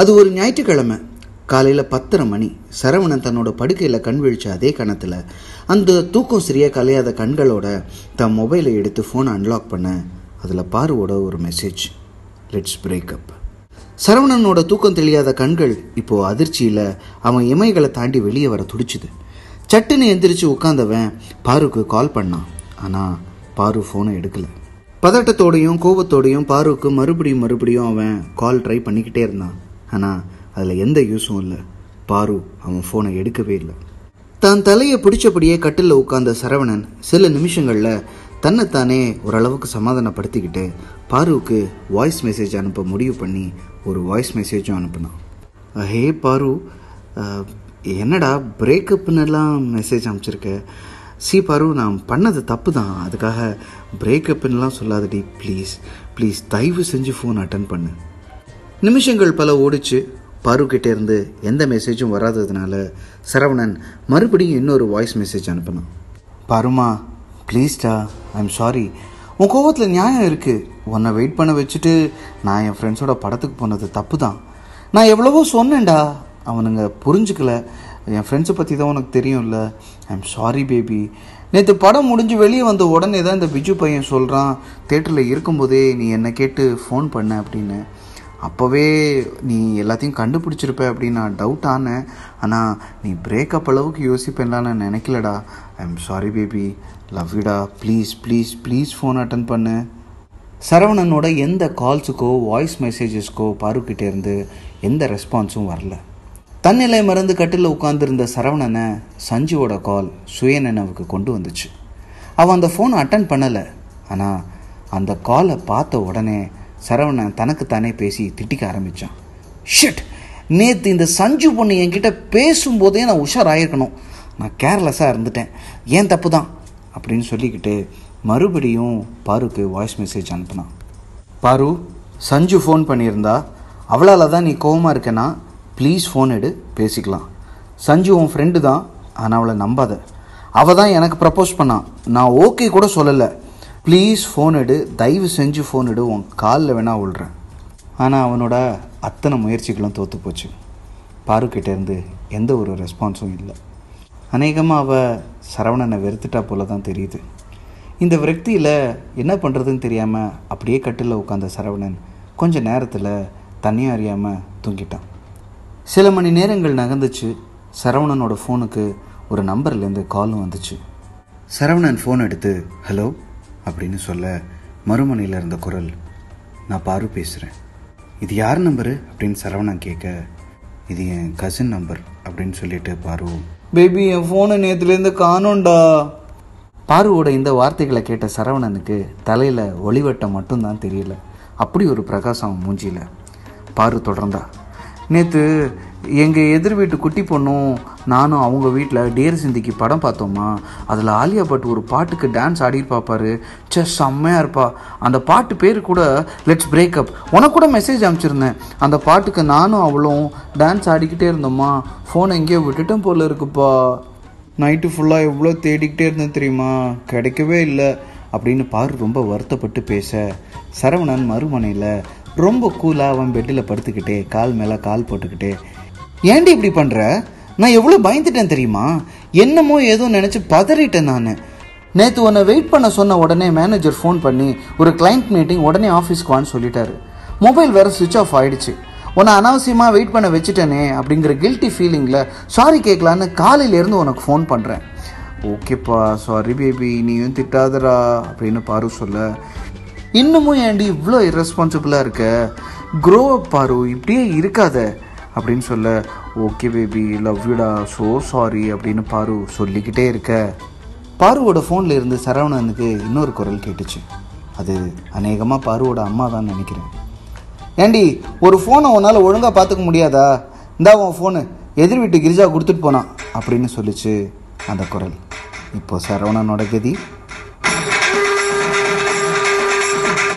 அது ஒரு ஞாயிற்றுக்கிழமை. காலையில் பத்தரை மணி சரவணன் தன்னோட படுக்கையில் கண் விழிச்ச அதே கணத்தில் அந்த தூக்கம் சரியாக கலையாத கண்களோட தன் மொபைலை எடுத்து ஃபோனை அன்லாக் பண்ண அதில் பாருவோட ஒரு மெசேஜ் லெட்ஸ் பிரேக்கப் சரவணனோட தூக்கம் தெளியாத கண்கள் இப்போ அதிர்ச்சியில் அவன் இமைகளை தாண்டி வெளியே வர துடிச்சுது. சட்டுன்னு எந்திரிச்சு உட்காந்தவன் பாருக்கு கால் பண்ணான். ஆனால் பாரு ஃபோனை எடுக்கலை. பதட்டத்தோடையும் கோபத்தோடையும் பாருக்கு மறுபடியும் மறுபடியும் அவன் கால் ட்ரை பண்ணிக்கிட்டே இருந்தான். ஆனால் அதில் எந்த யூஸும் இல்லை. பாரு அவன் ஃபோனை எடுக்கவே இல்லை. தான் தலையை பிடிச்சபடியே கட்டிலில் உட்கார்ந்த சரவணன் சில நிமிஷங்களில் தன்னைத்தானே ஓரளவுக்கு சமாதானப்படுத்திக்கிட்டு பாருவுக்கு வாய்ஸ் மெசேஜ் அனுப்ப முடிவு பண்ணி ஒரு வாய்ஸ் மெசேஜும் அனுப்புனான். ஹே பாரு என்னடா பிரேக்கப்புன்னெல்லாம் மெசேஜ் அனுப்பிச்சிருக்க? சி பாரு நான் பண்ணது தப்பு தான் அதுக்காக பிரேக்கப்புன்னெலாம் சொல்லாதடி ப்ளீஸ் ப்ளீஸ் தயவு செஞ்சு ஃபோன் அட்டன் பண்ணு. நிமிஷங்கள் பல ஓடிச்சு. பாருக்கிட்டே இருந்து எந்த மெசேஜும் வராததுனால சரவணன் மறுபடியும் இன்னொரு வாய்ஸ் மெசேஜ் அனுப்பினான். பாருமா ப்ளீஸ்டா ஐம் சாரி உன் கோவத்தில் நியாயம் இருக்குது உன்னை வெயிட் பண்ண வச்சுட்டு நான் என் ஃப்ரெண்ட்ஸோட படத்துக்கு போனது தப்பு தான் நான் எவ்வளவோ சொன்னேன்டா. அவனுங்க புரிஞ்சுக்கல. என் ஃப்ரெண்ட்ஸை பற்றி தான் உனக்கு தெரியும்ல. ஐம் சாரி பேபி நேற்று படம் முடிஞ்சு வெளியே வந்த உடனே தான் இந்த பிஜு பையன் சொல்கிறான் தேட்டரில் இருக்கும்போதே நீ என்னை கேட்டு ஃபோன் பண்ண அப்படின்னு. அப்போவே நீ எல்லாத்தையும் கண்டுபிடிச்சிருப்ப அப்படின்னு நான் டவுட் ஆனேன். ஆனால் நீ பிரேக்கப் அளவுக்கு யோசிப்பேன்லாம் நான் நினைக்கலடா. I am sorry baby love யூடா please please please phone attend பண்ணு. சரவணனோட எந்த கால்ஸுக்கோ வாய்ஸ் மெசேஜஸ்க்கோ பாருக்கிட்டே இருந்து எந்த ரெஸ்பான்ஸும் வரல. தன்னிலை மறந்து கட்டில் உட்காந்துருந்த சரவணனை சஞ்சுவோட கால் சுயநினைவுக்கு கொண்டு வந்துச்சு. அவன் அந்த ஃபோனை அட்டன் பண்ணலை. ஆனால் அந்த காலை பார்த்த உடனே சரவணன் தனக்குத்தானே பேசி திட்டிக்க ஆரம்பித்தான் ஷிட் நேற்று இந்த சஞ்சு பொண்ணு என்கிட்ட பேசும்போதே நான் உஷாராயிருக்கணும். நான் கேர்லெஸ்ஸாக இருந்துட்டேன். ஏன் தப்பு தான் அப்படின்னு சொல்லிக்கிட்டு மறுபடியும் பாருக்கு வாய்ஸ் மெசேஜ் அனுப்புனான். பாரு சஞ்சு ஃபோன் பண்ணியிருந்தா அவளால் தான் நீ கோவமாக இருக்கேன்னா ப்ளீஸ் ஃபோன் எடு பேசிக்கலாம். சஞ்சு உன் ஃப்ரெண்டு தான் ஆனால் அவளை நம்பாத. அவள் தான் எனக்கு ப்ரப்போஸ் பண்ணான். நான் ஓகே கூட சொல்லலை. ப்ளீஸ் ஃபோன் எடு. தயவு செஞ்சு ஃபோன் எடு. உன் காலில் வேணால் விழுறேன் ஆனால் அவனோட அத்தனை முயற்சிகளும் தோற்று போச்சு. பாருக்கிட்டேருந்து எந்த ஒரு ரெஸ்பான்ஸும் இல்லை. அநேகமாக அவள் சரவணனை வெறுத்துட்டா போல தான் தெரியுது. இந்த விரக்தியில் என்ன பண்ணுறதுன்னு தெரியாமல் அப்படியே கட்டில் உட்காந்த சரவணன் கொஞ்ச நேரத்தில் தண்ணியும் அறியாமல் தூங்கிட்டான். சில மணி நேரங்கள் நகர்ந்துச்சு. சரவணனோட ஃபோனுக்கு ஒரு நம்பர்லேருந்து காலும் வந்துச்சு. சரவணன் ஃபோன் எடுத்து ஹலோ அப்படின்னு சொல்ல மறுமனையில் இருந்த குரல் நான் பாரு பேசுகிறேன் இது யார் நம்பரு? அப்படின்னு சரவணன் கேட்க இது என் கசின் நம்பர் அப்படின்னு சொல்லிட்டு பாரு. பேபி என் ஃபோனை நேற்றுலேருந்து காணோண்டா பாருவோட இந்த வார்த்தைகளை கேட்ட சரவணனுக்கு தலையில் ஒளிவட்டம் மட்டும்தான் தெரியல. அப்படி ஒரு பிரகாசம் மூஞ்சியில். பாரு தொடர்ந்தா. நேற்று எங்கள் எதிர் வீட்டு குட்டி பொண்ணும் நானும் அவங்க வீட்டில் டேர் சிந்திக்கு படம் பார்த்தோமா அதில் ஆலியா பட் ஒரு பாட்டுக்கு டான்ஸ் ஆடிட்டு பார்ப்பாரு சே செம்மையாக இருப்பா. அந்த பாட்டு பேர் கூட லெட்ஸ் பிரேக்கப் உனக்கு கூட மெசேஜ் அனுப்பிச்சிருந்தேன். அந்த பாட்டுக்கு நானும் அவளும் டான்ஸ் ஆடிக்கிட்டே இருந்தோமா ஃபோனை எங்கேயோ விட்டுட்டேன் போல இருக்குப்பா. நைட்டு ஃபுல்லாக எவ்வளோ தேடிக்கிட்டே இருந்தேன் தெரியுமா? கிடைக்கவே இல்லை. அப்படின்னு பாரு ரொம்ப வருத்தப்பட்டு பேச. சரவணன் மறுமனையில் ரொம்ப கூலாக அவன் பெட்டில் படுத்துக்கிட்டே கால் மேலே கால் போட்டுக்கிட்டே ஏன்டி இப்படி பண்ணுற நான் எவ்வளோ பயந்துட்டேன் தெரியுமா? என்னமோ ஏதோ நினச்சி பதறிட்டேன் நான். நேற்று உன்னை வெயிட் பண்ண சொன்ன உடனே மேனேஜர் ஃபோன் பண்ணி ஒரு கிளைண்ட் மீட்டிங் உடனே ஆஃபீஸ்க்கு வான்னு சொல்லிட்டாரு. மொபைல் வேறு சுவிட்ச் ஆஃப் ஆகிடுச்சு உன்னை அனாவசியமாக வெயிட் பண்ண வச்சுட்டேனே அப்படிங்கிற கில்ட்டி ஃபீலிங்கில் சாரி கேட்கலான்னு காலையிலேருந்து உனக்கு ஃபோன் பண்ணுறேன் ஓகேப்பா சாரி பேபி நீயும் திட்டாதடா அப்படின்னு பாரு சொல்ல. இன்னமும் ஏன்டி இவ்வளோ irresponsible-ஆ இருக்க? க்ரோ அப் பாரு இப்படியே இருக்காத. அப்படின்னு சொல்ல ஓகே பேபி லவ் யூடா ஸோ சாரி அப்படின்னு பாரு சொல்லிக்கிட்டே இருக்க. பாருவோட ஃபோனில் இருந்து சரவணனுக்கு இன்னொரு குரல் கேட்டுச்சு. அது அநேகமாக பாருவோட அம்மா தான் நினைக்கிறேன். ஏண்டி ஒரு ஃபோனை உன்னால் ஒழுங்காக பார்த்துக்க முடியாதா? இந்தா உன் ஃபோனு எதிர் வீட்டு கிரிஜா கொடுத்துட்டு போனான் அப்படின்னு சொல்லிச்சு அந்த குரல். இப்போ சரவணனோட கதி